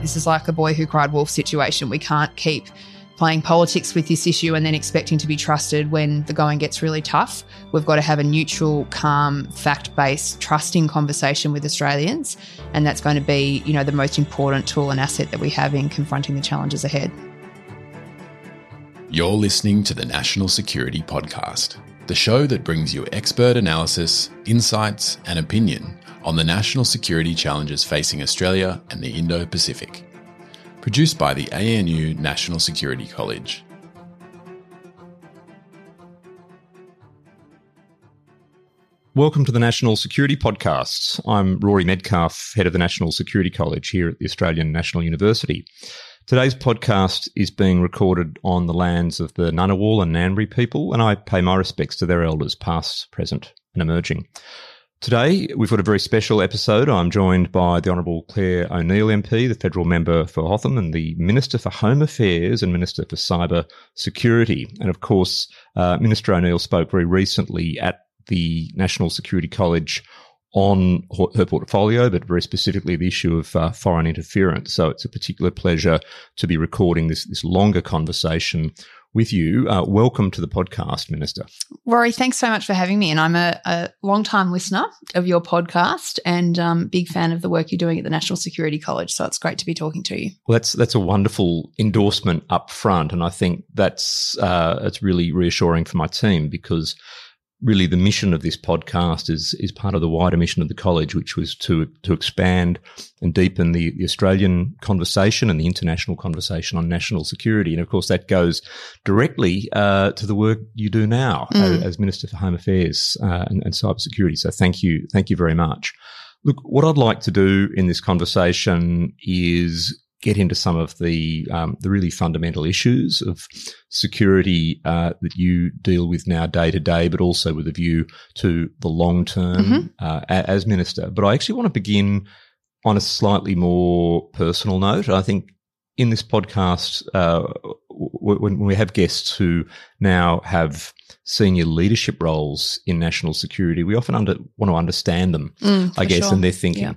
This is like a boy who cried wolf situation. We can't keep playing politics with this issue and then expecting to be trusted when the going gets really tough. We've got to have a neutral, calm, fact-based, trusting conversation with Australians, and that's going to be, you know, the most important tool and asset that we have in confronting the challenges ahead. You're listening to the National Security Podcast, the show that brings you expert analysis, insights, and opinion on the national security challenges facing Australia and the Indo Pacific. Produced by the ANU National Security College. Welcome to the National Security Podcast. I'm Rory Medcalf, head of the National Security College here at the Australian National University. Today's podcast is being recorded on the lands of the Ngunnawal and Ngambri people, and I pay my respects to their elders, past, present, and emerging. Today, we've got a very special episode. I'm joined by the Honourable Clare O'Neil MP, the federal member for Hotham, and the Minister for Home Affairs and Minister for Cyber Security. And of course, uh, Minister O'Neil spoke very recently at the National Security College on her portfolio, but very specifically the issue of uh, foreign interference. So it's a particular pleasure to be recording this, this longer conversation with you. Uh, welcome to the podcast, Minister. Rory, thanks so much for having me. And I'm a, a long time listener of your podcast and um, big fan of the work you're doing at the National Security College. So it's great to be talking to you. Well, that's that's a wonderful endorsement up front, and I think that's uh, it's really reassuring for my team because really the mission of this podcast is is part of the wider mission of the college, which was to to expand and deepen the, the Australian conversation and the international conversation on national security. And of course, that goes directly uh, to the work you do now mm. as, Minister for Home Affairs uh, and, and Cyber Security. So thank you, thank you very much. Look, what I'd like to do in this conversation is get into some of the um, the really fundamental issues of security uh, that you deal with now day to day, but also with a view to the long term mm-hmm. uh, as minister. But I actually want to begin on a slightly more personal note. I think in this podcast, uh, when we have guests who now have senior leadership roles in national security, we often under, want to understand them, mm, I guess, sure. and their thinking. Yeah.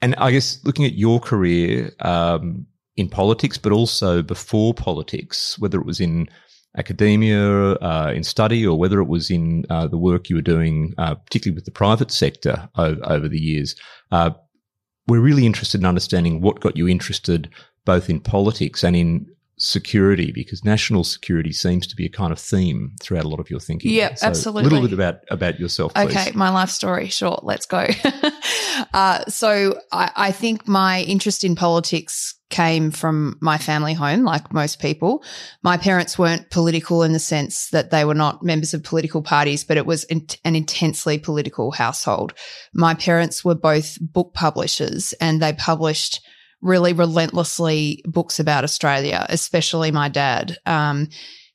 And I guess looking at your career um, in politics, but also before politics, whether it was in academia, uh, in study, or whether it was in uh, the work you were doing, uh, particularly with the private sector over, over the years, uh, we're really interested in understanding what got you interested both in politics and in security because national security seems to be a kind of theme throughout a lot of your thinking. Yeah, so absolutely. A little bit about about yourself. Please. Okay, my life story. Sure, let's go. uh, so I, I think my interest in politics came from my family home, like most people. My parents weren't political in the sense that they were not members of political parties, but it was in- an intensely political household. My parents were both book publishers and they published really relentlessly books about Australia, especially my dad. Um,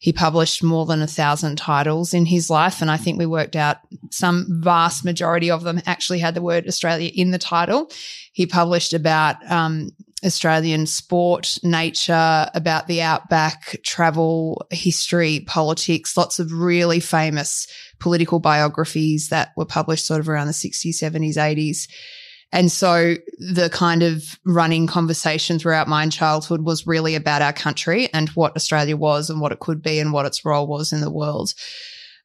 he published more than a thousand titles in his life. And I think we worked out some vast majority of them actually had the word Australia in the title. He published about um, Australian sport, nature, about the outback, travel, history, politics, lots of really famous political biographies that were published sort of around the 60s, 70s, 80s. And so the kind of running conversation throughout my childhood was really about our country and what Australia was and what it could be and what its role was in the world.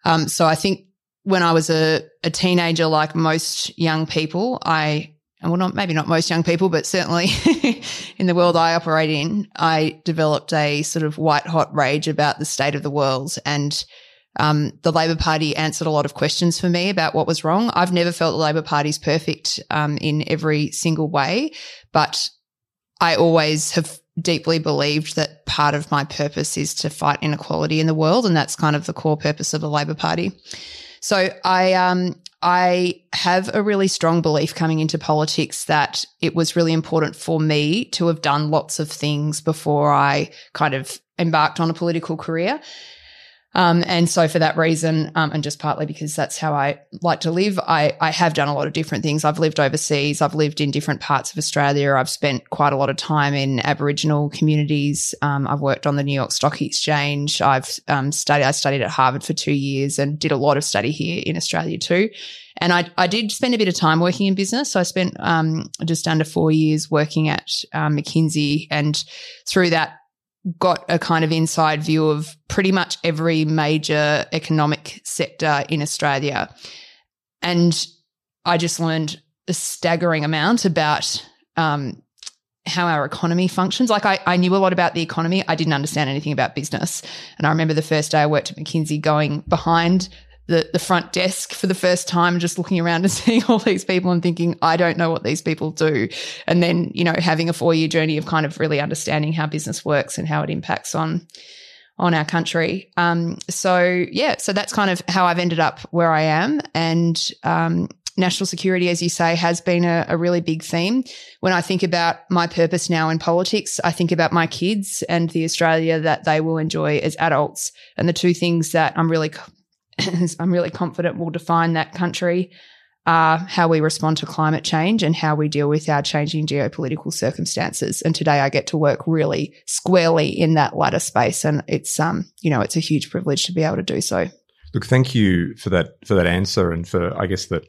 Um, so I think when I was a, a teenager, like most young people, I well, not maybe not most young people, but certainly in the world I operate in, I developed a sort of white hot rage about the state of the world and um, the Labor Party answered a lot of questions for me about what was wrong. I've never felt the Labor Party's perfect um, in every single way, but I always have deeply believed that part of my purpose is to fight inequality in the world, and that's kind of the core purpose of the Labor Party. So I um I have a really strong belief coming into politics that it was really important for me to have done lots of things before I kind of embarked on a political career. Um, and so for that reason, um, and just partly because that's how I like to live, I, I have done a lot of different things. I've lived overseas. I've lived in different parts of Australia. I've spent quite a lot of time in Aboriginal communities. Um, I've worked on the New York Stock Exchange. I've um, studied. I studied at Harvard for two years and did a lot of study here in Australia too. And I, I did spend a bit of time working in business. So I spent um, just under four years working at um, McKinsey, and through that got a kind of inside view of pretty much every major economic sector in Australia. And I just learned a staggering amount about um, how our economy functions. Like I, I knew a lot about the economy. I didn't understand anything about business. And I remember the first day I worked at McKinsey going behind the, the front desk for the first time, just looking around and seeing all these people and thinking, I don't know what these people do. And then, you know, having a four year journey of kind of really understanding how business works and how it impacts on on our country. Um, so yeah, so that's kind of how I've ended up where I am. And um, national security, as you say, has been a, a, really big theme. When I think about my purpose now in politics, I think about my kids and the Australia that they will enjoy as adults. And the two things that I'm really I'm really confident will define that country are how we respond to climate change and how we deal with our changing geopolitical circumstances. And today I get to work really squarely in that latter space. And it's, um, you know, it's a huge privilege to be able to do so. Look, thank you for that for that answer, and for I guess the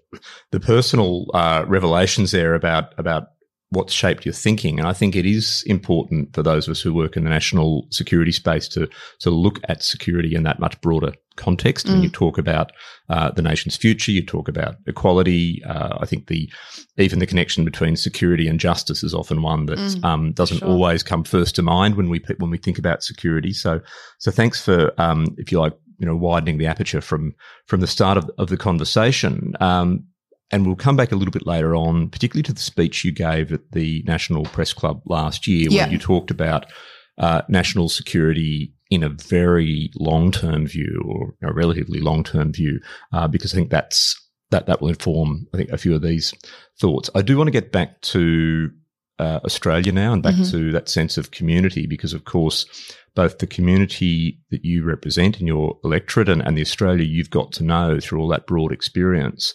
the personal uh, revelations there about about what's shaped your thinking. And I think it is important for those of us who work in the national security space to to look at security in that much broader context. Mm. When you talk about uh, the nation's future, you talk about equality. Uh, I think the even the connection between security and justice is often one that mm. um, doesn't sure. always come first to mind when we when we think about security. So so thanks for um, if you like you know widening the aperture from from the start of, of the conversation. Um, and we'll come back a little bit later on, particularly to the speech you gave at the National Press Club last year, yeah. where you talked about uh, national security in a very long term view or a relatively long term view, uh, because I think that's that that will inform I think a few of these thoughts. I do want to get back to uh, Australia now and back mm-hmm. to that sense of community, because of course both the community that you represent in your electorate and, and the Australia you've got to know through all that broad experience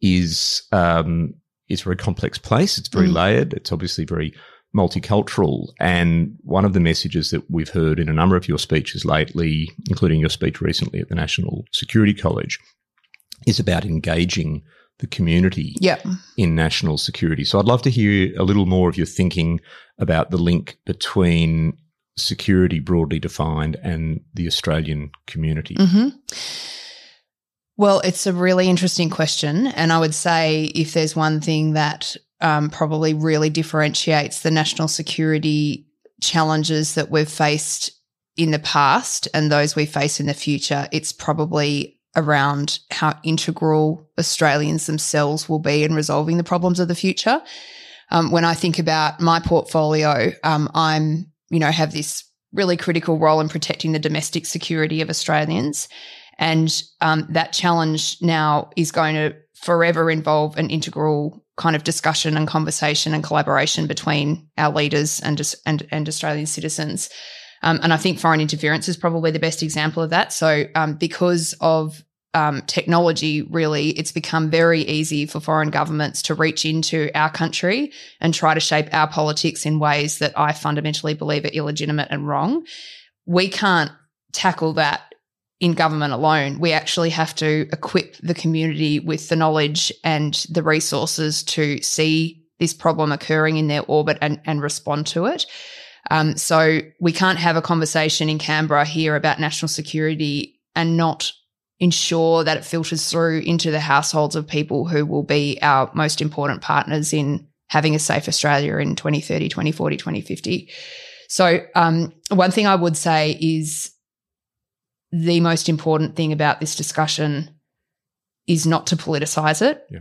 is um, is a very complex place. It's very mm. layered. It's obviously very multicultural. And one of the messages that we've heard in a number of your speeches lately, including your speech recently at the National Security College, is about engaging the community yep. in national security. So I'd love to hear a little more of your thinking about the link between security broadly defined and the Australian community. Mm-hmm. Well, it's a really interesting question. And I would say if there's one thing that um, probably really differentiates the national security challenges that we've faced in the past and those we face in the future, it's probably around how integral Australians themselves will be in resolving the problems of the future. Um, when I think about my portfolio, um, I'm, you know, have this really critical role in protecting the domestic security of Australians. And um, that challenge now is going to forever involve an integral kind of discussion and conversation and collaboration between our leaders and and, and Australian citizens. Um, and I think foreign interference is probably the best example of that. So um, because of um, technology, really, it's become very easy for foreign governments to reach into our country and try to shape our politics in ways that I fundamentally believe are illegitimate and wrong. We can't tackle that in government alone. We actually have to equip the community with the knowledge and the resources to see this problem occurring in their orbit and, and respond to it. Um, so we can't have a conversation in Canberra here about national security and not ensure that it filters through into the households of people who will be our most important partners in having a safe Australia in 2030, 2040, 2050. So, um, one thing I would say is the most important thing about this discussion is not to politicize it. Yeah.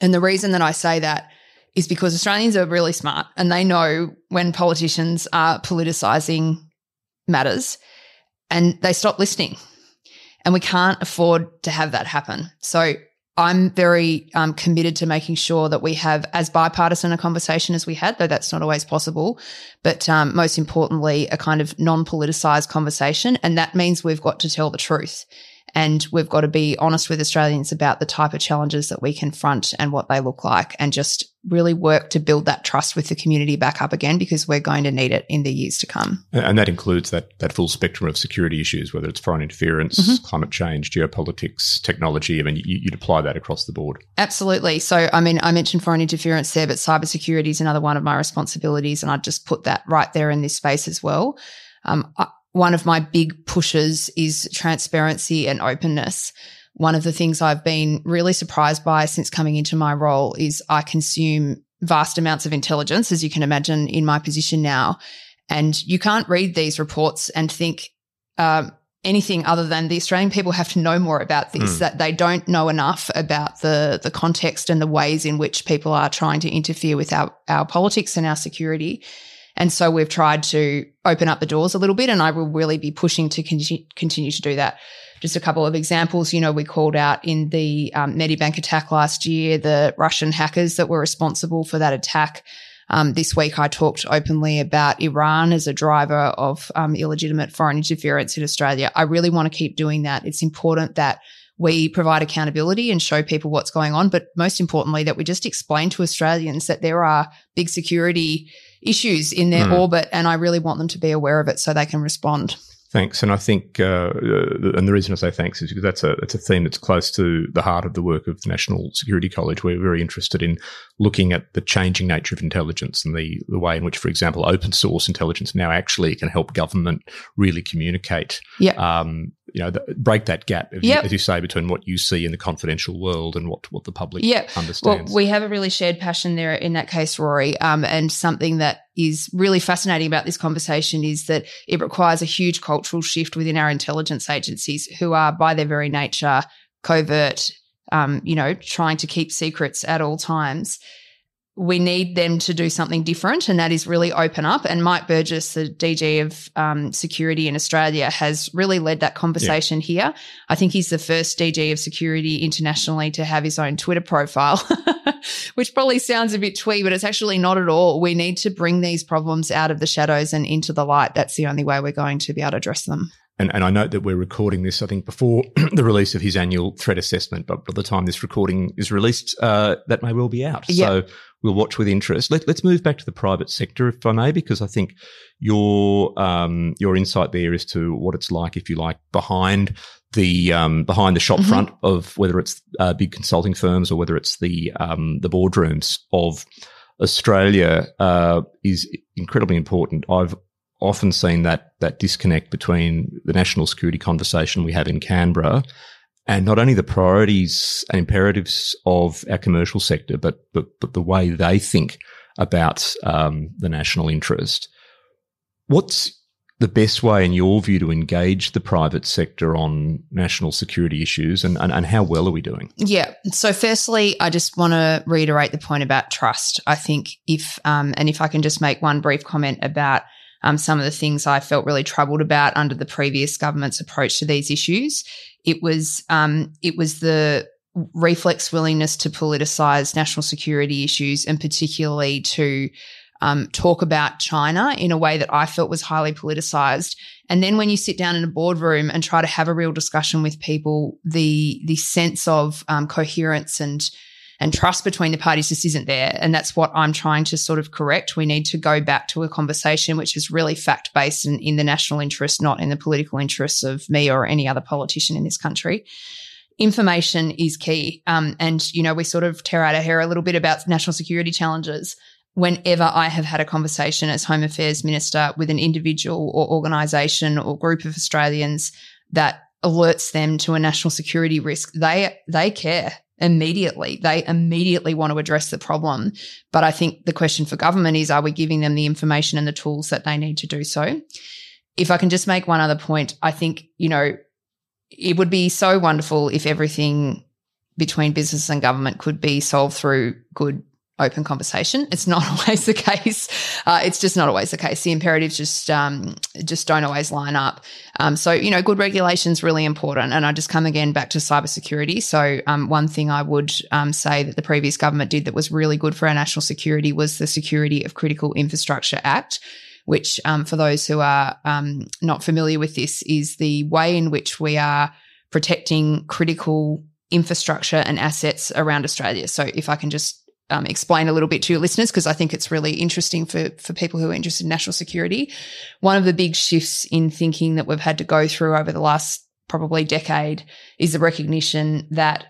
And the reason that I say that is because Australians are really smart and they know when politicians are politicizing matters and they stop listening. And we can't afford to have that happen. So I'm very um, committed to making sure that we have as bipartisan a conversation as we had, though that's not always possible. But um, most importantly, a kind of non politicized conversation. And that means we've got to tell the truth. And we've got to be honest with Australians about the type of challenges that we confront and what they look like and just really work to build that trust with the community back up again because we're going to need it in the years to come. And that includes that that full spectrum of security issues, whether it's foreign interference, mm-hmm. climate change, geopolitics, technology. I mean, you, you'd apply that across the board. Absolutely. So, I mean, I mentioned foreign interference there, but cybersecurity is another one of my responsibilities, and I'd just put that right there in this space as well. Um, I, one of my big pushes is transparency and openness. One of the things I've been really surprised by since coming into my role is I consume vast amounts of intelligence, as you can imagine, in my position now. And you can't read these reports and think um, anything other than the Australian people have to know more about this, mm. that they don't know enough about the, the context and the ways in which people are trying to interfere with our, our politics and our security. And so we've tried to open up the doors a little bit, and I will really be pushing to continue, continue to do that. Just a couple of examples. You know, we called out in the um, Medibank attack last year the Russian hackers that were responsible for that attack. Um, this week, I talked openly about Iran as a driver of um, illegitimate foreign interference in Australia. I really want to keep doing that. It's important that we provide accountability and show people what's going on, but most importantly, that we just explain to Australians that there are big security issues in their mm. orbit, and I really want them to be aware of it so they can respond. Thanks, and I think, uh, and the reason I say thanks is because that's a that's a theme that's close to the heart of the work of the National Security College. We're very interested in looking at the changing nature of intelligence and the the way in which, for example, open source intelligence now actually can help government really communicate yep. um, you know, the, break that gap, as, yep. you, as, you, say, between what you see in the confidential world and what, what the public yep. understands. Well, we have a really shared passion there in that case, Rory. Um, and something that is really fascinating about this conversation is that it requires a huge cultural shift within our intelligence agencies who are, by their very nature, covert, um, you know, trying to keep secrets at all times we need them to do something different, and that is really open up. And Mike Burgess, the DG of um, security in Australia, has really led that conversation yeah. here. I think he's the first DG of security internationally to have his own Twitter profile, which probably sounds a bit twee, but it's actually not at all. We need to bring these problems out of the shadows and into the light. That's the only way we're going to be able to address them. And, and I note that we're recording this, I think, before the release of his annual threat assessment. But by the time this recording is released, uh, that may well be out. So we'll watch with interest. Let, us move back to the private sector, if I may, because I think your um, your insight there is to what it's like, if you like, behind the um, behind the shop mm-hmm. front of whether it's uh, big consulting firms or whether it's the um, the boardrooms of Australia uh, is incredibly important. I've often seen that that disconnect between the national security conversation we have in Canberra and not only the priorities and imperatives of our commercial sector, but but, but the way they think about um, the national interest. What's the best way, in your view, to engage the private sector on national security issues, and, and, and how well are we doing? Yeah. So, firstly, I just want to reiterate the point about trust. I think if, um, and if I can just make one brief comment about um, some of the things I felt really troubled about under the previous government's approach to these issues. It was um, it was the reflex willingness to politicize national security issues and particularly to um, talk about China in a way that I felt was highly politicized. And then when you sit down in a boardroom and try to have a real discussion with people, the the sense of um, coherence and and trust between the parties just isn't there. And that's what I'm trying to sort of correct. We need to go back to a conversation which is really fact based and in the national interest, not in the political interests of me or any other politician in this country. Information is key. Um, and, you know, we sort of tear out our hair a little bit about national security challenges. Whenever I have had a conversation as Home Affairs Minister with an individual or organisation or group of Australians that alerts them to a national security risk, they they care immediately. They immediately want to address the problem. But I think the question for government is are we giving them the information and the tools that they need to do so? If I can just make one other point, I think, you know, it would be so wonderful if everything between business and government could be solved through good open conversation. It's not always the case. Uh, it's just not always the case. The imperatives just um, just don't always line up. Um, so you know, good regulation is really important. And I just come again back to cybersecurity. So um, one thing I would um, say that the previous government did that was really good for our national security was the Security of Critical Infrastructure Act. Which, um, for those who are um, not familiar with this, is the way in which we are protecting critical infrastructure and assets around Australia. So, if I can just um, explain a little bit to your listeners because I think it's really interesting for for people who are interested in national security. One of the big shifts in thinking that we've had to go through over the last probably decade is the recognition that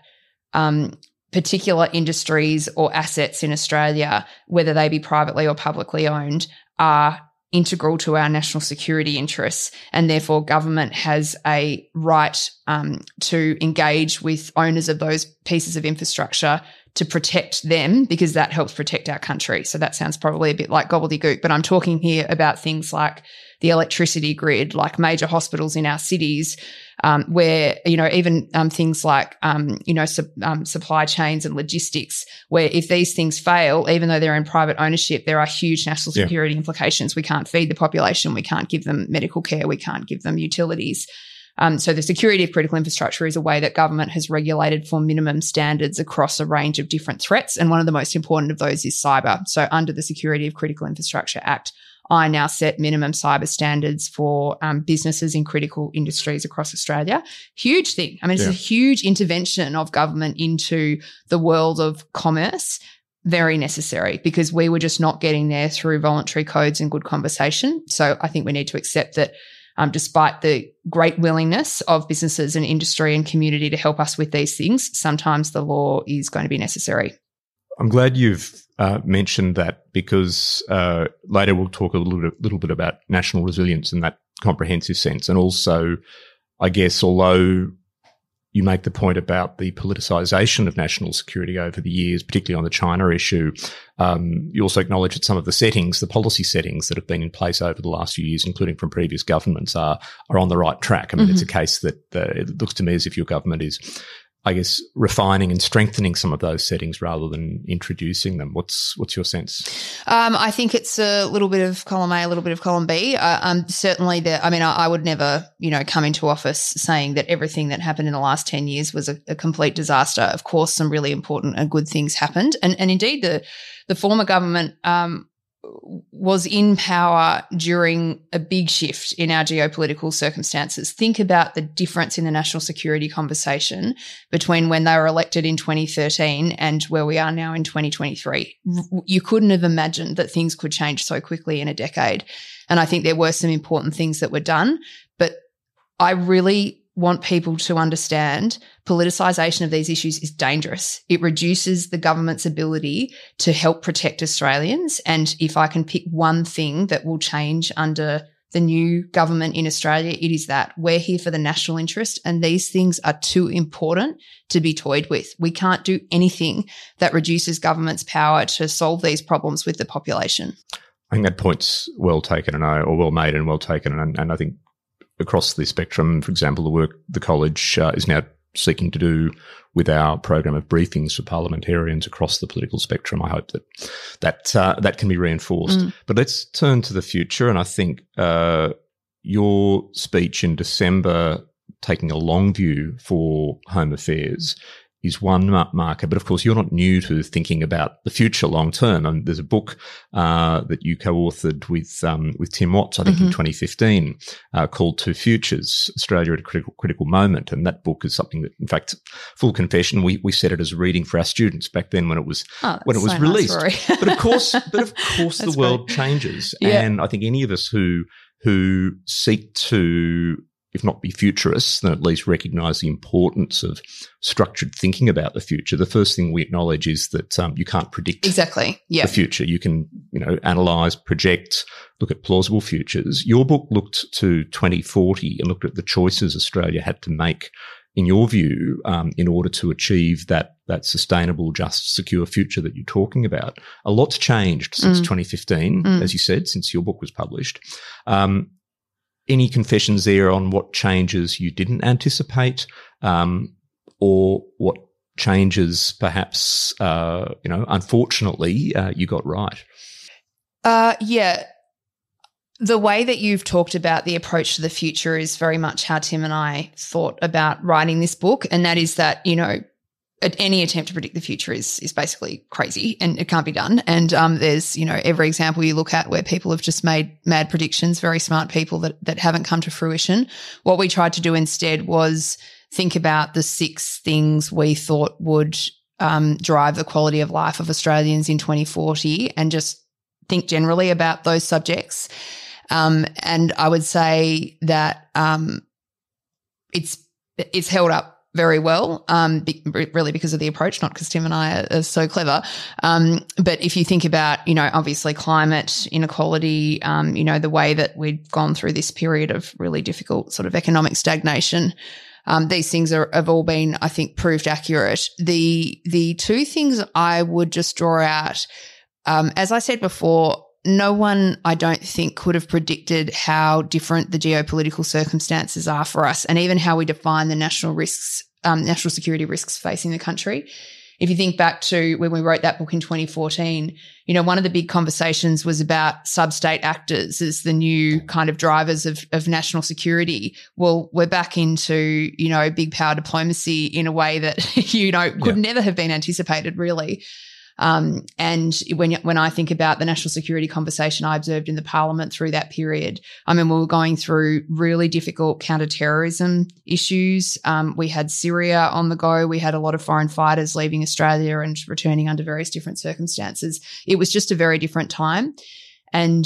um, particular industries or assets in Australia, whether they be privately or publicly owned, are integral to our national security interests, and therefore government has a right um, to engage with owners of those pieces of infrastructure to protect them because that helps protect our country. So that sounds probably a bit like gobbledygook, but I'm talking here about things like the electricity grid, like major hospitals in our cities, um, where, you know, even um, things like, um, you know, su- um, supply chains and logistics, where if these things fail, even though they're in private ownership, there are huge national security yeah. implications. We can't feed the population. We can't give them medical care. We can't give them utilities. Um, so the security of critical infrastructure is a way that government has regulated for minimum standards across a range of different threats. And one of the most important of those is cyber. So under the Security of Critical Infrastructure Act, I now set minimum cyber standards for um, businesses in critical industries across Australia. Huge thing. I mean, it's yeah. a huge intervention of government into the world of commerce. Very necessary because we were just not getting there through voluntary codes and good conversation. So I think we need to accept that um, despite the great willingness of businesses and industry and community to help us with these things, sometimes the law is going to be necessary. I'm glad you've uh, mentioned that because uh, later we'll talk a little bit, little bit about national resilience in that comprehensive sense. And also, I guess, although you make the point about the politicization of national security over the years, particularly on the China issue. Um, you also acknowledge that some of the settings, the policy settings that have been in place over the last few years, including from previous governments, are are on the right track. I mean, mm-hmm. it's a case that uh, it looks to me as if your government is I guess, refining and strengthening some of those settings rather than introducing them. What's what's your sense? Um, I think it's a little bit of column A, a little bit of column B. Uh, um, certainly, the, I mean, I, I, would never, you know, come into office saying that everything that happened in the last ten years was a, a complete disaster. Of course, some really important and good things happened, and and indeed the the former government um, was in power during a big shift in our geopolitical circumstances. Think about the difference in the national security conversation between when they were elected in 2013 and where we are now in 2023. You couldn't have imagined that things could change so quickly in a decade. And I think there were some important things that were done, but I really want people to understand politicization of these issues is dangerous. It reduces the government's ability to help protect Australians. And if I can pick one thing that will change under the new government in Australia, it is that we're here for the national interest and these things are too important to be toyed with. We can't do anything that reduces government's power to solve these problems with the population. I think that point's well taken and I, or well made and well taken. And, and I think across the spectrum. For example, the work the college uh, is now seeking to do with our program of briefings for parliamentarians across the political spectrum. I hope that that uh, that can be reinforced. Mm. But let's turn to the future, and I think uh, your speech in December, taking a long view for Home Affairs, is one marker. But of course, you're not new to thinking about the future long term. And there's a book uh, that you co-authored with um, with Tim Watts, I think, mm-hmm. in 2015, uh, called Two Futures: Australia at a Critical Critical Moment. And that book is something that, in fact, full confession, we we set it as reading for our students back then when it was oh, when it was so released. Nice but of course, but of course, the world great. changes, yeah. and I think any of us who who seek to if not be futurists, then at least recognize the importance of structured thinking about the future. The first thing we acknowledge is that um, you can't predict exactly the future. You can, you know, analyze, project, look at plausible futures. Your book looked to 2040 and looked at the choices Australia had to make, in your view, um, in order to achieve that that sustainable, just, secure future that you're talking about. A lot's changed since mm. 2015, mm. as you said, since your book was published. Um, any confessions there on what changes you didn't anticipate um, or what changes perhaps, uh, you know, unfortunately, uh, you got right? Uh, yeah. The way that you've talked about the approach to the future is very much how Tim and I thought about writing this book. And that is that, you know, any attempt to predict the future is is basically crazy and it can't be done. And um, there's you know every example you look at where people have just made mad predictions, very smart people that that haven't come to fruition. What we tried to do instead was think about the six things we thought would um, drive the quality of life of Australians in 2040, and just think generally about those subjects. Um, and I would say that um, it's it's held up very well, um, be, really because of the approach, not because Tim and I are, are so clever. Um, but if you think about, you know, obviously climate inequality, um, you know, the way that we've gone through this period of really difficult sort of economic stagnation, um, these things are, have all been, I think, proved accurate. The the two things I would just draw out, um, as I said before, no one, I don't think, could have predicted how different the geopolitical circumstances are for us and even how we define the national risks, um, national security risks facing the country. If you think back to when we wrote that book in 2014, you know, one of the big conversations was about sub-state actors as the new kind of drivers of, of national security. Well, we're back into, you know, big power diplomacy in a way that, you know, could yeah. never have been anticipated really. Um, and when when I think about the national security conversation I observed in the parliament through that period, I mean, we were going through really difficult counterterrorism issues. Um, we had Syria on the go. We had a lot of foreign fighters leaving Australia and returning under various different circumstances. It was just a very different time. And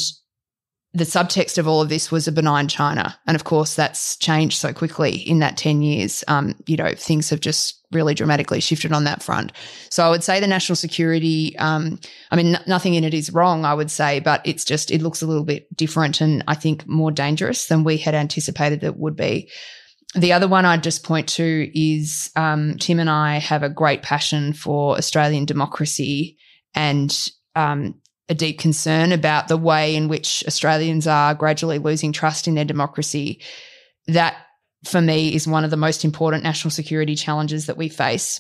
the subtext of all of this was a benign China. And of course, that's changed so quickly in that 10 years. Um, you know, things have just really dramatically shifted on that front. So I would say the national security, um, I mean, n- nothing in it is wrong, I would say, but it's just, it looks a little bit different and I think more dangerous than we had anticipated it would be. The other one I'd just point to is um, Tim and I have a great passion for Australian democracy and um, a deep concern about the way in which Australians are gradually losing trust in their democracy. That for me is one of the most important national security challenges that we face.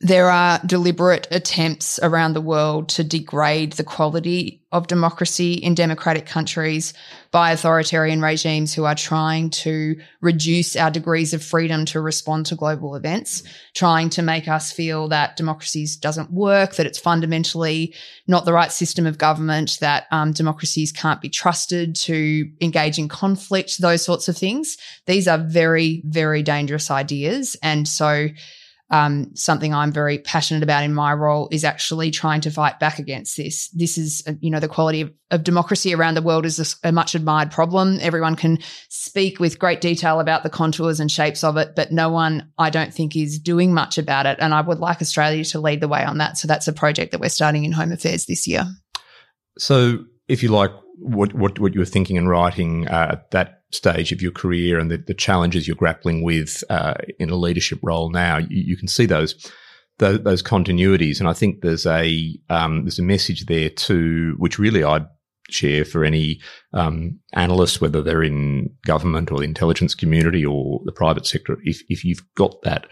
There are deliberate attempts around the world to degrade the quality of democracy in democratic countries by authoritarian regimes who are trying to reduce our degrees of freedom to respond to global events, trying to make us feel that democracy doesn't work, that it's fundamentally not the right system of government, that um, democracies can't be trusted to engage in conflict, those sorts of things. These are very, very dangerous ideas. And so um, something I'm very passionate about in my role is actually trying to fight back against this. This is, uh, you know, the quality of, of democracy around the world is a, a, much admired problem. Everyone can speak with great detail about the contours and shapes of it, but no one, I don't think, is doing much about it. And I would like Australia to lead the way on that. So that's a project that we're starting in Home Affairs this year. So, if you like, what what, what you were thinking and writing uh, at that stage of your career and the, the challenges you're grappling with uh, in a leadership role now, you, you can see those, those, continuities. And I think there's a um, there's a message there too, which really I share for any um, analyst, whether they're in government or the intelligence community or the private sector. If if you've got that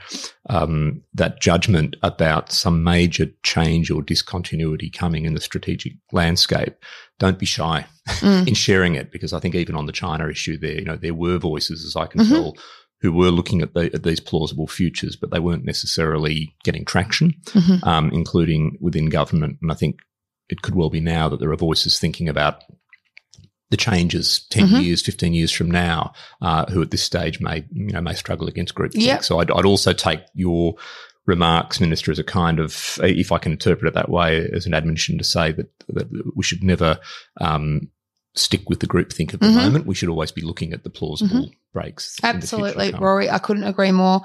um, that judgment about some major change or discontinuity coming in the strategic landscape, don't be shy mm. in sharing it because I think even on the China issue, there you know there were voices, as I can mm-hmm. tell, who were looking at, the, at, these plausible futures, but they weren't necessarily getting traction, mm-hmm. um, including within government. And I think it could well be now that there are voices thinking about the changes 10 mm-hmm. years, 15 years from now, uh, who at this stage may, you know, may struggle against group Yep. So I'd, I'd, also take your remarks, Minister, as a kind of, if I can interpret it that way, as an admonition to say that, that we should never um, stick with the groupthink at the mm-hmm. moment. We should always be looking at the plausible mm-hmm. breaks. Absolutely, Rory. I couldn't agree more.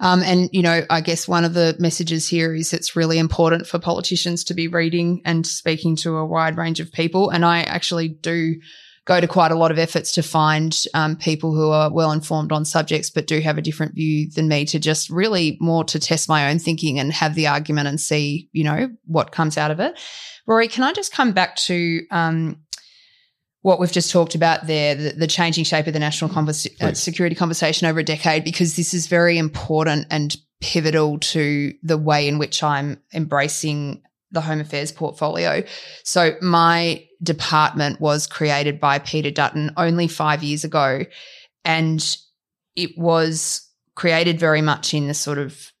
Um, and, you know, I guess one of the messages here is it's really important for politicians to be reading and speaking to a wide range of people. And I actually do go to quite a lot of efforts to find um, people who are well informed on subjects but do have a different view than me to just really more to test my own thinking and have the argument and see you know what comes out of it rory can i just come back to um, what we've just talked about there, the, the changing shape of the national conversa- uh, security conversation over a decade, because this is very important and pivotal to the way in which I'm embracing the Home Affairs portfolio. So my department was created by Peter Dutton only five years ago. And it was created very much in the sort of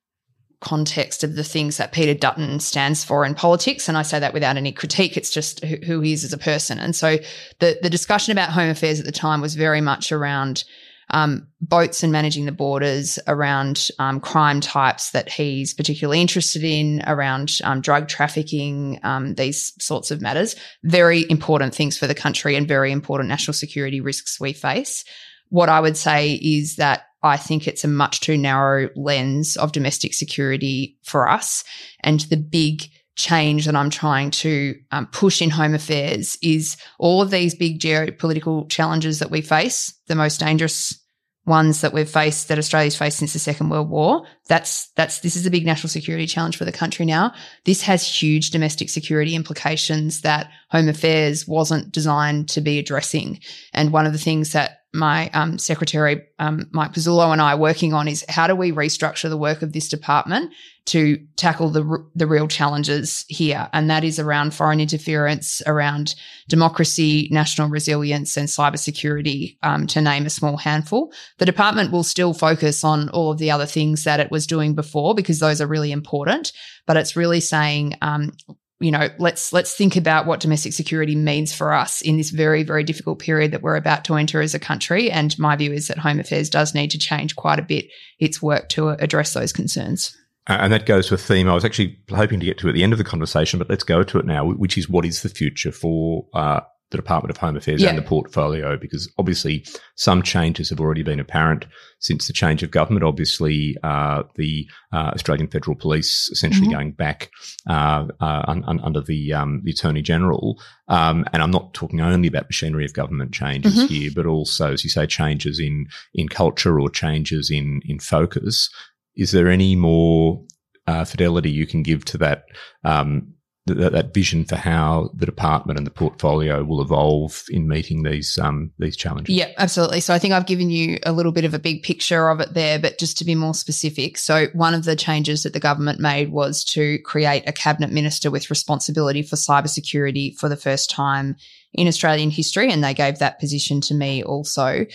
context of the things that Peter Dutton stands for in politics. And I say that without any critique. It's just who he is as a person. And so the, the discussion about home affairs at the time was very much around um, boats and managing the borders, around um, crime types that he's particularly interested in, around um, drug trafficking, um, these sorts of matters. Very important things for the country and very important national security risks we face. What I would say is that I think it's a much too narrow lens of domestic security for us. And the big change that I'm trying to um, push in home affairs is all of these big geopolitical challenges that we face, the most dangerous ones that we've faced that Australia's faced since the Second World War. That's that's this is a big national security challenge for the country now. This has huge domestic security implications that Home Affairs wasn't designed to be addressing. And one of the things that my um, secretary um, Mike Pezzullo and I are working on is how do we restructure the work of this department to tackle the the real challenges here, and that is around foreign interference, around democracy, national resilience, and cybersecurity, um, to name a small handful. The department will still focus on all of the other things that it was doing before because those are really important, but it's really saying um, you know let's let's think about what domestic security means for us in this very very difficult period that we're about to enter as a country and my view is that home affairs does need to change quite a bit its work to address those concerns and that goes to a theme I was actually hoping to get to at the end of the conversation, but let's go to it now, which is what is the future for uh, the Department of Home Affairs yeah. and the portfolio, because obviously some changes have already been apparent since the change of government. Obviously, uh, the uh, Australian Federal Police essentially mm-hmm. going back uh, uh un- un- under the, um, the Attorney General. Um, and I'm not talking only about machinery of government changes mm-hmm. here, but also, as you say, changes in in culture or changes in in focus. Is there any more uh, fidelity you can give to that? Um, that, that vision for how the department and the portfolio will evolve in meeting these um, these challenges. Yeah, absolutely. So I think I've given you a little bit of a big picture of it there, but just to be more specific. So one of the changes that the government made was to create a cabinet minister with responsibility for cybersecurity for the first time in Australian history, and they gave that position to me also.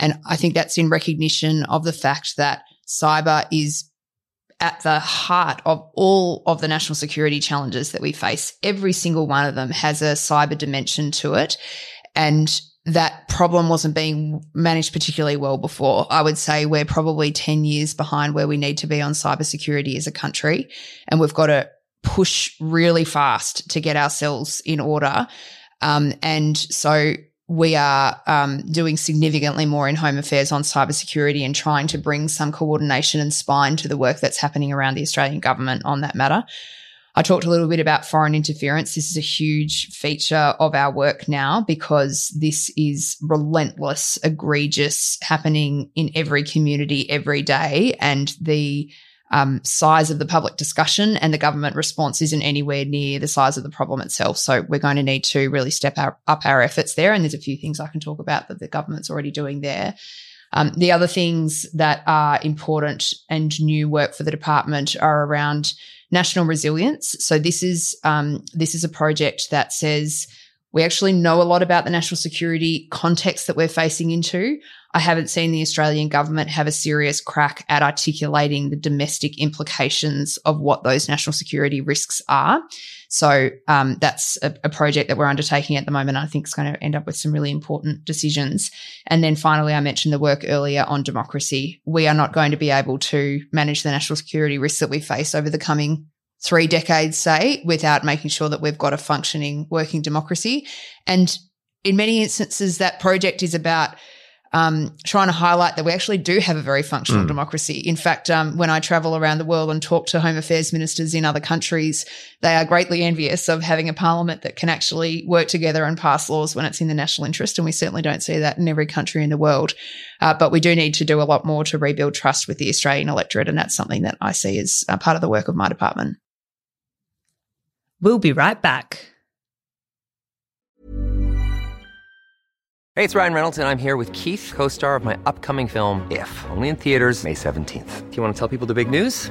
And I think that's in recognition of the fact that cyber is at the heart of all of the national security challenges that we face. Every single one of them has a cyber dimension to it. And that problem wasn't being managed particularly well before. I would say we're probably 10 years behind where we need to be on cybersecurity as a country. And we've got to push really fast to get ourselves in order. Um, and so we are um, doing significantly more in home affairs on cybersecurity and trying to bring some coordination and spine to the work that's happening around the Australian government on that matter. I talked a little bit about foreign interference. This is a huge feature of our work now because this is relentless, egregious, happening in every community every day. And the um, size of the public discussion and the government response isn't anywhere near the size of the problem itself. So we're going to need to really step our, up our efforts there. And there's a few things I can talk about that the government's already doing there. Um, the other things that are important and new work for the department are around national resilience. So this is um, this is a project that says we actually know a lot about the national security context that we're facing into. I haven't seen the Australian government have a serious crack at articulating the domestic implications of what those national security risks are. So um, that's a, a, project that we're undertaking at the moment. I think is going to end up with some really important decisions. And then finally, I mentioned the work earlier on democracy. We are not going to be able to manage the national security risks that we face over the coming three decades, say, without making sure that we've got a functioning, working democracy. And in many instances, that project is about um, trying to highlight that we actually do have a very functional mm. democracy. In fact, um, when I travel around the world and talk to home affairs ministers in other countries, they are greatly envious of having a parliament that can actually work together and pass laws when it's in the national interest. And we certainly don't see that in every country in the world. Uh, but we do need to do a lot more to rebuild trust with the Australian electorate. And that's something that I see as part of the work of my department. We'll be right back. Hey, it's Ryan Reynolds, and I'm here with Keith, co star of my upcoming film, If, only in theaters, May 17th. Do you want to tell people the big news?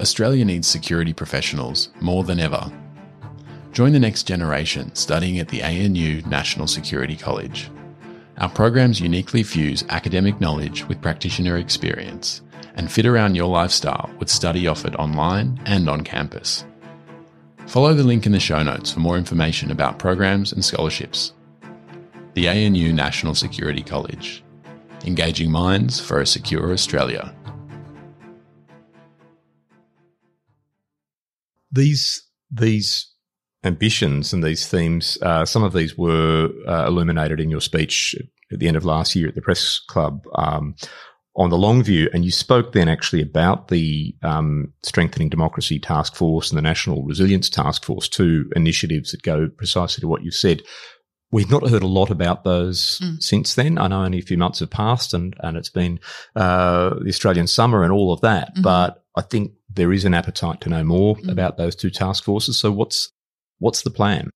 Australia needs security professionals more than ever. Join the next generation studying at the ANU National Security College. Our programs uniquely fuse academic knowledge with practitioner experience and fit around your lifestyle with study offered online and on campus. Follow the link in the show notes for more information about programs and scholarships. The ANU National Security College. Engaging minds for a secure Australia. These these ambitions and these themes, uh, some of these were uh, illuminated in your speech at the end of last year at the press club um, on the long view, and you spoke then actually about the um, strengthening democracy task force and the national resilience task force, two initiatives that go precisely to what you've said. We've not heard a lot about those mm. since then. I know only a few months have passed, and and it's been uh, the Australian summer and all of that, mm-hmm. but I think there is an appetite to know more mm. about those two task forces. So what's what's the plan?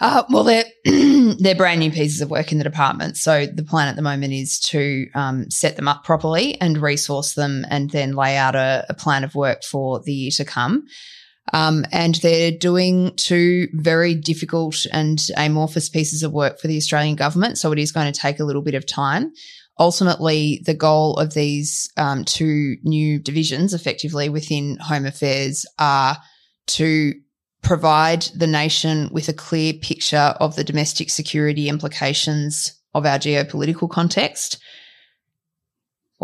Uh, well, they're they're brand new pieces of work in the department. So the plan at the moment is to um, set them up properly and resource them, and then lay out a, a plan of work for the year to come. Um, and they're doing two very difficult and amorphous pieces of work for the Australian government. So it is going to take a little bit of time ultimately the goal of these um, two new divisions effectively within home affairs are to provide the nation with a clear picture of the domestic security implications of our geopolitical context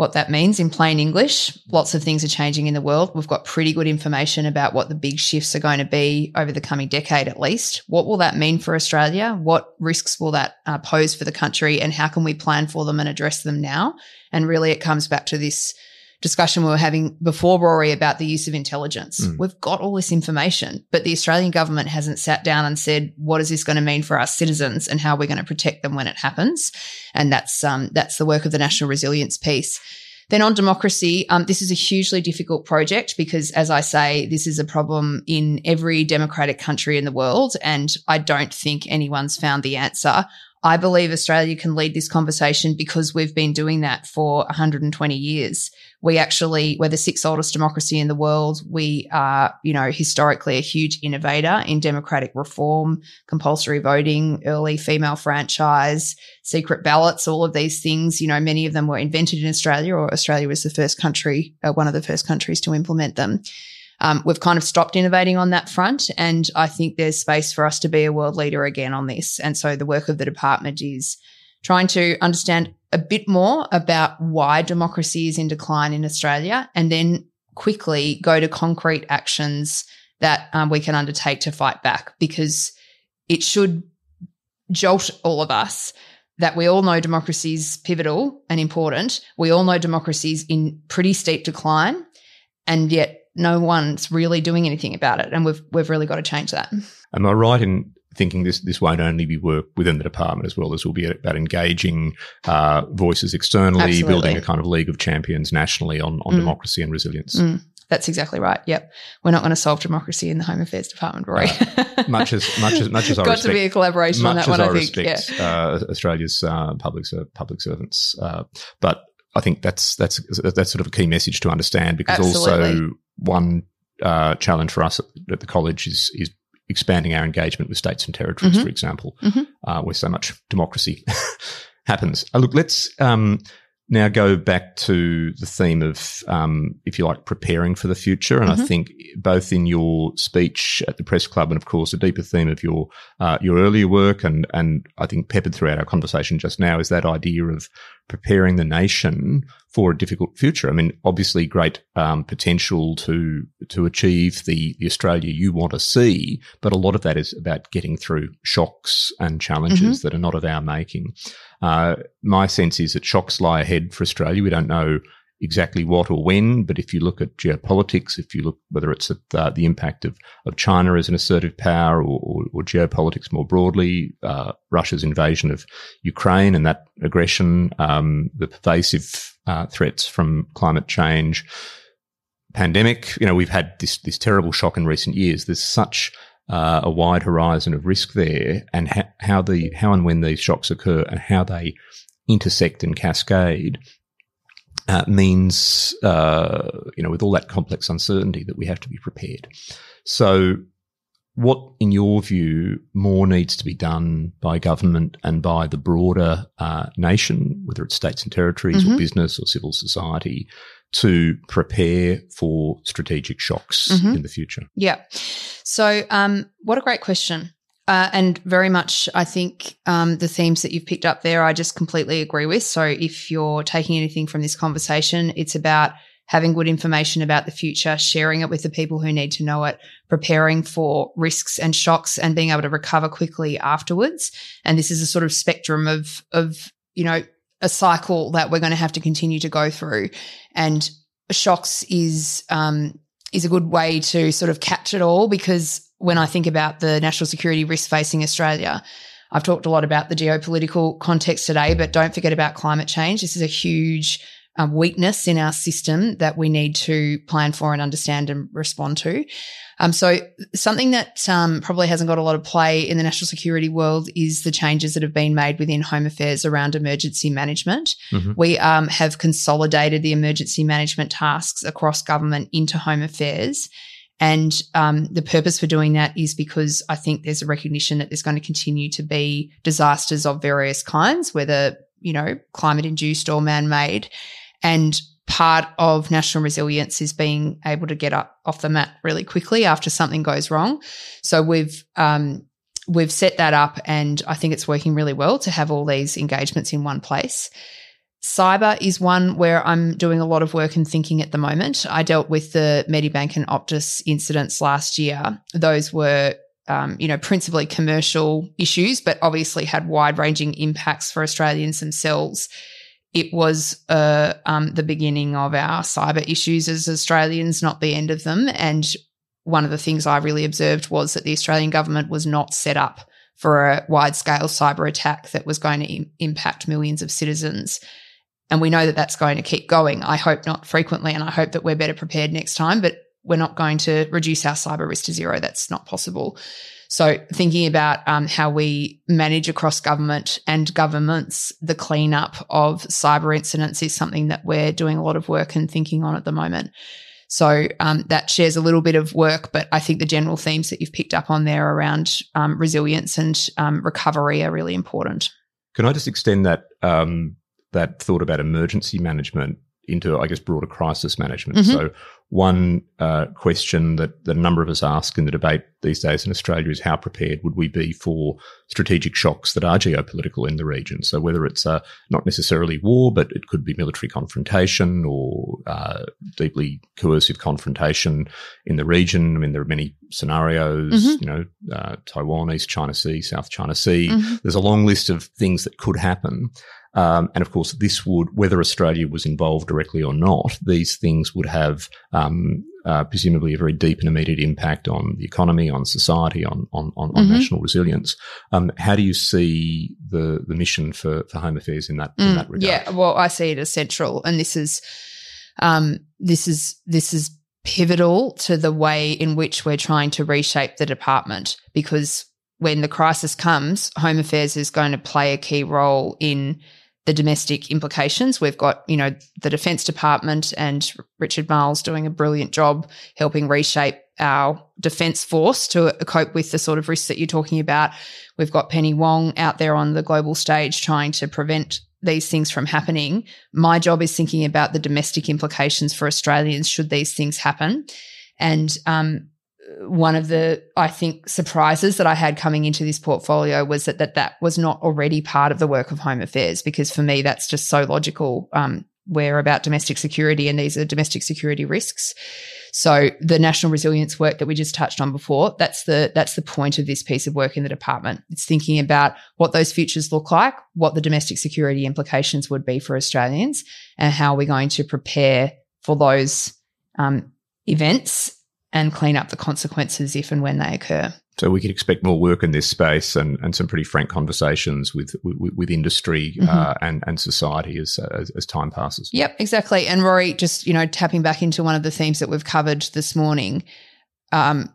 what that means in plain English. Lots of things are changing in the world. We've got pretty good information about what the big shifts are going to be over the coming decade, at least. What will that mean for Australia? What risks will that uh, pose for the country? And how can we plan for them and address them now? And really, it comes back to this discussion we were having before, Rory, about the use of intelligence. Mm. We've got all this information, but the Australian government hasn't sat down and said, what is this going to mean for our citizens and how we're going to protect them when it happens? And that's, um, that's the work of the national resilience piece. Then on democracy, um, this is a hugely difficult project because, as I say, this is a problem in every democratic country in the world. And I don't think anyone's found the answer. I believe Australia can lead this conversation because we've been doing that for 120 years. We actually, we're the sixth oldest democracy in the world. We are, you know, historically a huge innovator in democratic reform, compulsory voting, early female franchise, secret ballots, all of these things. You know, many of them were invented in Australia or Australia was the first country, uh, one of the first countries to implement them. Um, we've kind of stopped innovating on that front. And I think there's space for us to be a world leader again on this. And so the work of the department is trying to understand a bit more about why democracy is in decline in Australia and then quickly go to concrete actions that um, we can undertake to fight back because it should jolt all of us that we all know democracy is pivotal and important. We all know democracy is in pretty steep decline. And yet no one's really doing anything about it, and we've we've really got to change that. Am I right in thinking this this won't only be work within the department as well? This will be about engaging uh, voices externally, Absolutely. building a kind of league of champions nationally on on mm. democracy and resilience. Mm. That's exactly right. Yep, we're not going to solve democracy in the Home Affairs Department, Rory. Uh, much as much as much as I got respect, to be a collaboration on that one. I, I think. Respect, yeah. uh, Australia's uh, public public servants, uh, but I think that's that's that's sort of a key message to understand because Absolutely. also one uh, challenge for us at, at, the college is is expanding our engagement with states and territories, mm-hmm. for example, mm-hmm. uh, where so much democracy happens. Uh, look, let's um, now go back to the theme of, um, if you like, preparing for the future. And mm-hmm. I think both in your speech at the press club and, of course, a deeper theme of your uh, your earlier work, and and I think peppered throughout our conversation just now is that idea of preparing the nation for a difficult future. I mean, obviously, great um, potential to to achieve the the Australia you want to see, but a lot of that is about getting through shocks and challenges mm-hmm. that are not of our making. Uh, my sense is that shocks lie ahead for Australia. We don't know exactly what or when, but if you look at geopolitics, if you look whether it's at uh, the impact of, of China as an assertive power or, or, or geopolitics more broadly, uh, Russia's invasion of Ukraine and that aggression, um, the pervasive uh, threats from climate change, pandemic, you know, we've had this this terrible shock in recent years. There's such uh, a wide horizon of risk there, and ha- how the how and when these shocks occur and how they intersect and cascade uh, means, uh, you know, with all that complex uncertainty, that we have to be prepared. So, what, in your view, more needs to be done by government and by the broader uh, nation, whether it's states and territories mm-hmm. or business or civil society, to prepare for strategic shocks mm-hmm. in the future? Yeah. So, um, what a great question. Uh, and very much, I think um, the themes that you've picked up there, I just completely agree with. So, if you're taking anything from this conversation, it's about having good information about the future, sharing it with the people who need to know it, preparing for risks and shocks, and being able to recover quickly afterwards. And this is a sort of spectrum of of you know a cycle that we're going to have to continue to go through. And shocks is um, is a good way to sort of catch it all because when I think about the national security risk facing Australia, I've talked a lot about the geopolitical context today, but don't forget about climate change. This is a huge um, weakness in our system that we need to plan for and understand and respond to. Um, so something that um, probably hasn't got a lot of play in the national security world is the changes that have been made within Home Affairs around emergency management. Mm-hmm. We um, have consolidated the emergency management tasks across government into Home Affairs. And um, the purpose for doing that is because I think there's a recognition that there's going to continue to be disasters of various kinds, whether, you know, climate induced or man made. And part of national resilience is being able to get up off the mat really quickly after something goes wrong. So we've, um, we've set that up and I think it's working really well to have all these engagements in one place. Cyber is one where I'm doing a lot of work and thinking at the moment. I dealt with the Medibank and Optus incidents last year. Those were, um, you know, principally commercial issues, but obviously had wide ranging impacts for Australians themselves. It was uh, um, the beginning of our cyber issues as Australians, not the end of them. And one of the things I really observed was that the Australian government was not set up for a wide scale cyber attack that was going to Im- impact millions of citizens. And we know that that's going to keep going. I hope not frequently, and I hope that we're better prepared next time, but we're not going to reduce our cyber risk to zero. That's not possible. So, thinking about um, how we manage across government and governments the cleanup of cyber incidents is something that we're doing a lot of work and thinking on at the moment. So um, that shares a little bit of work, but I think the general themes that you've picked up on there around um, resilience and um, recovery are really important. Can I just extend that um, that thought about emergency management into, I guess, broader crisis management. Mm-hmm. So, one uh, question that, that a number of us ask in the debate these days in Australia is how prepared would we be for strategic shocks that are geopolitical in the region? So, whether it's uh, not necessarily war, but it could be military confrontation or uh, deeply coercive confrontation in the region. I mean, there are many scenarios, mm-hmm. you know, uh, Taiwan, East China Sea, South China Sea. Mm-hmm. There's a long list of things that could happen. Um, and of course, this would, whether Australia was involved directly or not, these things would have um, uh, presumably a very deep and immediate impact on the economy, on society, on on, on, mm-hmm. national resilience. Um, how do you see the the mission for, for Home Affairs in that mm, in that regard? Yeah, well, I see it as central, and this is um, this is this is pivotal to the way in which we're trying to reshape the department because when the crisis comes, Home Affairs is going to play a key role in the domestic implications. We've got, you know, the Defence Department and Richard Marles doing a brilliant job helping reshape our defence force to cope with the sort of risks that you're talking about. We've got Penny Wong out there on the global stage trying to prevent these things from happening. My job is thinking about the domestic implications for Australians should these things happen. And um, one of the I think surprises that I had coming into this portfolio was that that, that was not already part of the work of Home Affairs because for me that's just so logical. Um, we're about domestic security and these are domestic security risks. So the national resilience work that we just touched on before, that's the that's the point of this piece of work in the department. It's thinking about what those futures look like, what the domestic security implications would be for Australians, and how we're going to prepare for those um, events and clean up the consequences if and when they occur. So we could expect more work in this space and, and some pretty frank conversations with with, with industry mm-hmm. uh, and and society as, as, as time passes. Yep, exactly. And Rory, just you know, tapping back into one of the themes that we've covered this morning, um,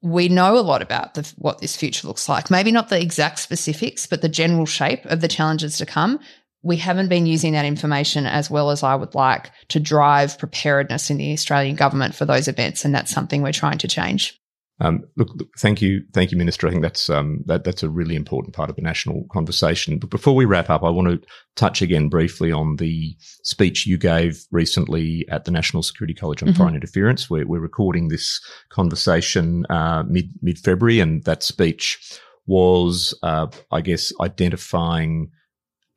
we know a lot about the, what this future looks like. Maybe not the exact specifics, but the general shape of the challenges to come. We haven't been using that information as well as I would like to drive preparedness in the Australian government for those events, and that's something we're trying to change. Um, look, look, thank you, thank you, Minister. I think that's um, that that's a really important part of the national conversation. But before we wrap up, I want to touch again briefly on the speech you gave recently at the National Security College on mm-hmm. Foreign Interference. We're, we're recording this conversation uh, mid mid February, and that speech was, uh, I guess, identifying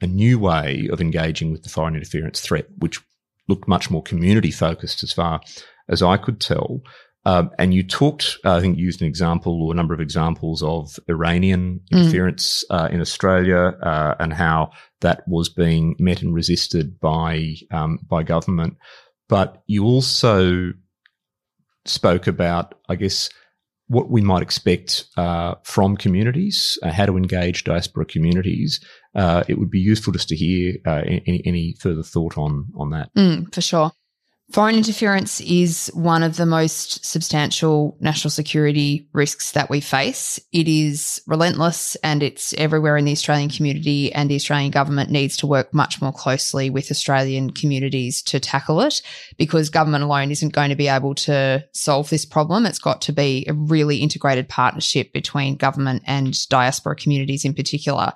a new way of engaging with the foreign interference threat, which looked much more community focused as far as I could tell. Um, and you talked, uh, I think, used an example or a number of examples of Iranian mm. interference uh, in Australia uh, and how that was being met and resisted by um, by government. But you also spoke about, I guess, what we might expect uh, from communities, uh, how to engage diaspora communities. Uh, it would be useful just to hear any, any, further thought on on that. Mm, for sure. Foreign interference is one of the most substantial national security risks that we face. It is relentless and it's everywhere in the Australian community, and the Australian government needs to work much more closely with Australian communities to tackle it because government alone isn't going to be able to solve this problem. It's got to be a really integrated partnership between government and diaspora communities in particular.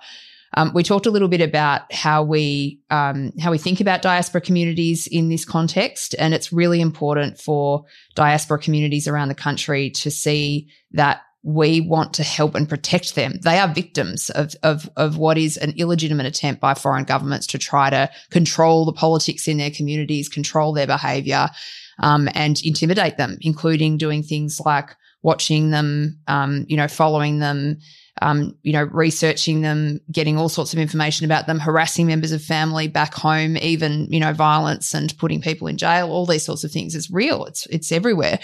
Um, we talked a little bit about how we um, how we think about diaspora communities in this context, and it's really important for diaspora communities around the country to see that we want to help and protect them. They are victims of, of, of what is an illegitimate attempt by foreign governments to try to control the politics in their communities, control their behavior, um, and intimidate them, including doing things like watching them, um, you know, following them, um, you know, researching them, getting all sorts of information about them, harassing members of family back home, even, you know, violence and putting people in jail, all these sorts of things is real. It's, it's everywhere.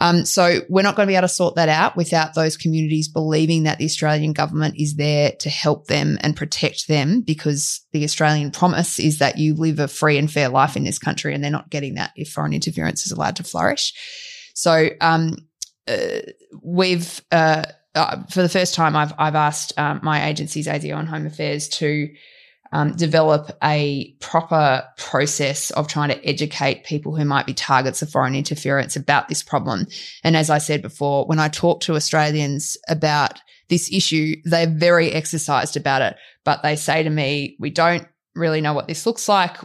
Um, so we're not going to be able to sort that out without those communities believing that the Australian government is there to help them and protect them because the Australian promise is that you live a free and fair life in this country and they're not getting that if foreign interference is allowed to flourish. So, um, uh, we've, uh, uh, for the first time, I've I've asked um, my agencies, ASIO and Home Affairs, to um, develop a proper process of trying to educate people who might be targets of foreign interference about this problem. And as I said before, when I talk to Australians about this issue, they're very exercised about it, but they say to me, "We don't really know what this looks like.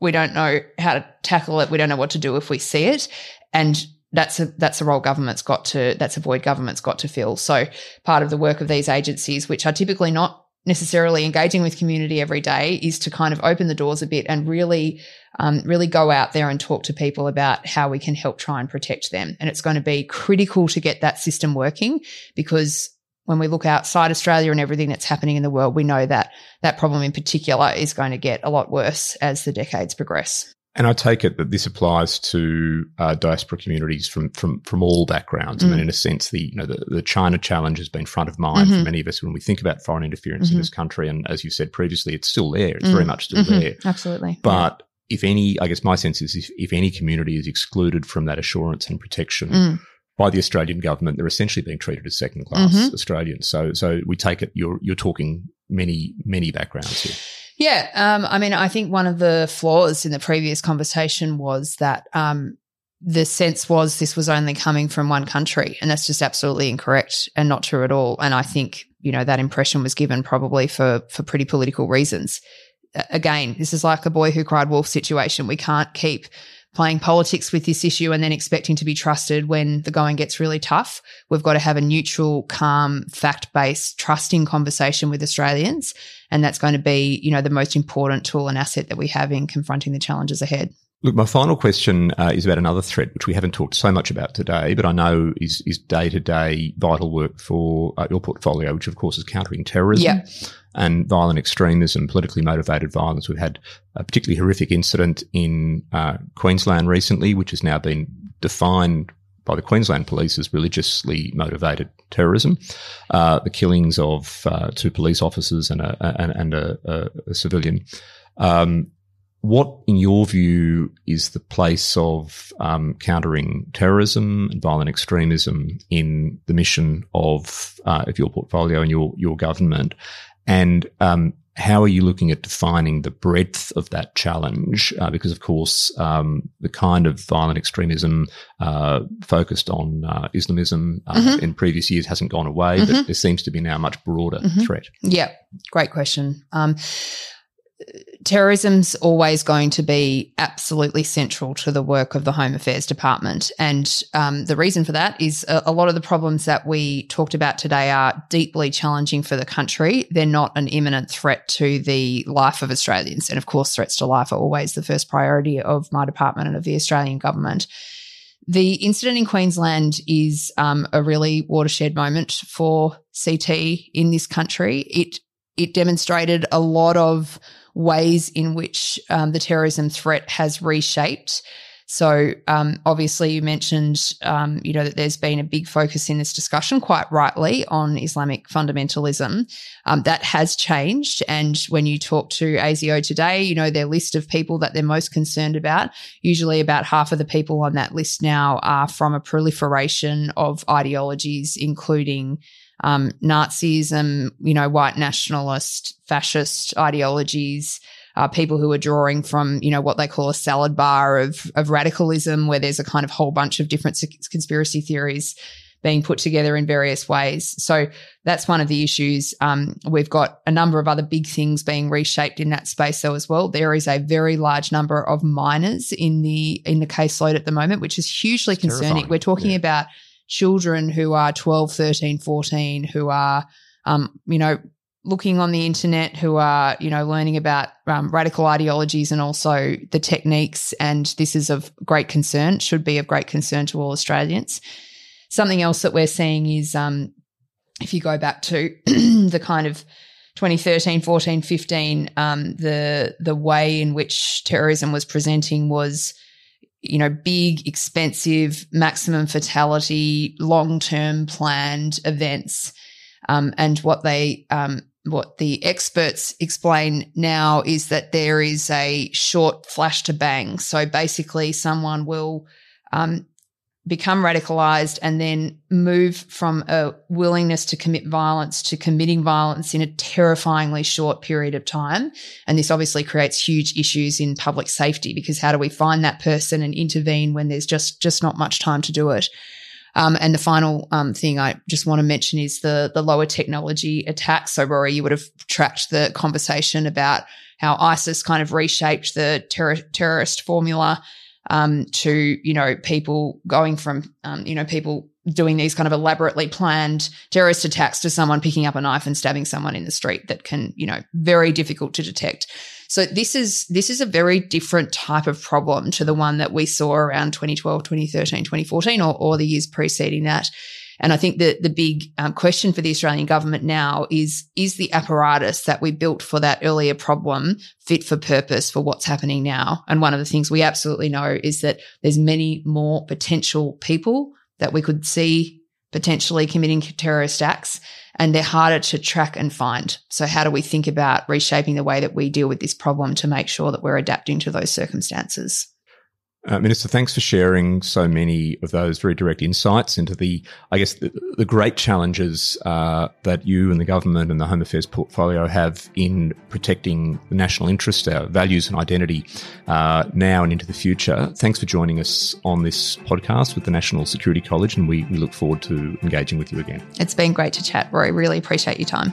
We don't know how to tackle it. We don't know what to do if we see it." And that's a that's a role government's got to that's a void government's got to fill. So part of the work of these agencies, which are typically not necessarily engaging with community every day, is to kind of open the doors a bit and really um, really go out there and talk to people about how we can help try and protect them. And it's going to be critical to get that system working because when we look outside Australia and everything that's happening in the world, we know that that problem in particular is going to get a lot worse as the decades progress. And I take it that this applies to uh, diaspora communities from from from all backgrounds. Mm. I mean, mm. in a sense, the you know the, the China challenge has been front of mind mm-hmm. for many of us when we think about foreign interference mm-hmm. in this country. And as you said previously, it's still there. It's mm. very much still mm-hmm. there. Absolutely. But yeah. if any, I guess my sense is if, if, any community is excluded from that assurance and protection. Mm. By the Australian government, they're essentially being treated as second class mm-hmm. Australians. So, so we take it you're you're talking many many backgrounds here. Yeah. Um, I mean, I think one of the flaws in the previous conversation was that um, the sense was this was only coming from one country. And that's just absolutely incorrect and not true at all. And I think, you know, that impression was given probably for, for pretty political reasons. Again, this is like a boy who cried wolf situation. We can't keep playing politics with this issue and then expecting to be trusted when the going gets really tough. We've got to have a neutral, calm, fact based, trusting conversation with Australians. And that's going to be, you know, the most important tool and asset that we have in confronting the challenges ahead. Look, my final question uh, is about another threat, which we haven't talked so much about today, but I know is is day to day vital work for uh, your portfolio, which of course is countering terrorism yeah. And violent extremism, politically motivated violence. We've had a particularly horrific incident in uh, Queensland recently, which has now been defined by the Queensland police as religiously motivated terrorism. Uh, the killings of uh, two police officers and a, and, a, a, civilian. Um, what, in your view, is the place of um, countering terrorism and violent extremism in the mission of uh, of your portfolio and your your government? And um, how are you looking at defining the breadth of that challenge? Uh, because, of course, um, the kind of violent extremism uh, focused on uh, Islamism uh, mm-hmm. in previous years hasn't gone away, mm-hmm. but there seems to be now a much broader mm-hmm. threat. Yeah, great question. Um, terrorism's always going to be absolutely central to the work of the Home Affairs Department. And um, the reason for that is a, a, lot of the problems that we talked about today are deeply challenging for the country. They're not an imminent threat to the life of Australians. And of course, threats to life are always the first priority of my department and of the Australian government. The incident in Queensland is um, a really watershed moment for CT in this country. It it demonstrated a lot of ways in which um, the terrorism threat has reshaped. So, um, obviously, you mentioned, um, you know, that there's been a big focus in this discussion, quite rightly, on Islamic fundamentalism. Um, that has changed. And when you talk to ASIO today, you know, their list of people that they're most concerned about, usually about half of the people on that list now are from a proliferation of ideologies, including um, Nazism, you know, white nationalist, fascist ideologies, uh, people who are drawing from, you know, what they call a salad bar of, of radicalism, where there's a kind of whole bunch of different conspiracy theories being put together in various ways. So that's one of the issues. Um, we've got a number of other big things being reshaped in that space though as well. There is a very large number of minors in the in the caseload at the moment, which is hugely it's concerning. Terrifying. We're talking yeah. about children who are 12, 13, 14, who are, um, you know, looking on the internet, who are, you know, learning about um, radical ideologies and also the techniques. And this is of great concern, should be of great concern to all Australians. Something else that we're seeing is um, if you go back to the kind of 2013, 14, 15, um, the the way in which terrorism was presenting was you know, big, expensive, maximum fatality, long term planned events. Um, and what they, um, what the experts explain now is that there is a short flash to bang. So basically, someone will um, become radicalized and then move from a willingness to commit violence to committing violence in a terrifyingly short period of time. And this obviously creates huge issues in public safety because how do we find that person and intervene when there's just, just not much time to do it? Um, and the final um, thing I just want to mention is the the lower technology attacks. So, Rory, you would have tracked the conversation about how ISIS kind of reshaped the ter- terrorist formula um, to you know people going from um, you know people doing these kind of elaborately planned terrorist attacks to someone picking up a knife and stabbing someone in the street that can you know very difficult to detect. So this is this is a very different type of problem to the one that we saw around 2012 2013 2014 or, or the years preceding that and I think that the big um, question for the Australian government now is, is the apparatus that we built for that earlier problem fit for purpose for what's happening now? And one of the things we absolutely know is that there's many more potential people that we could see potentially committing terrorist acts and they're harder to track and find. So how do we think about reshaping the way that we deal with this problem to make sure that we're adapting to those circumstances? Uh, Minister, thanks for sharing so many of those very direct insights into the, I guess, the, the great challenges uh, that you and the government and the Home Affairs portfolio have in protecting the national interest, our values and identity uh, now and into the future. Thanks for joining us on this podcast with the National Security College, and we, we look forward to engaging with you again. It's been great to chat, Roy. Really appreciate your time.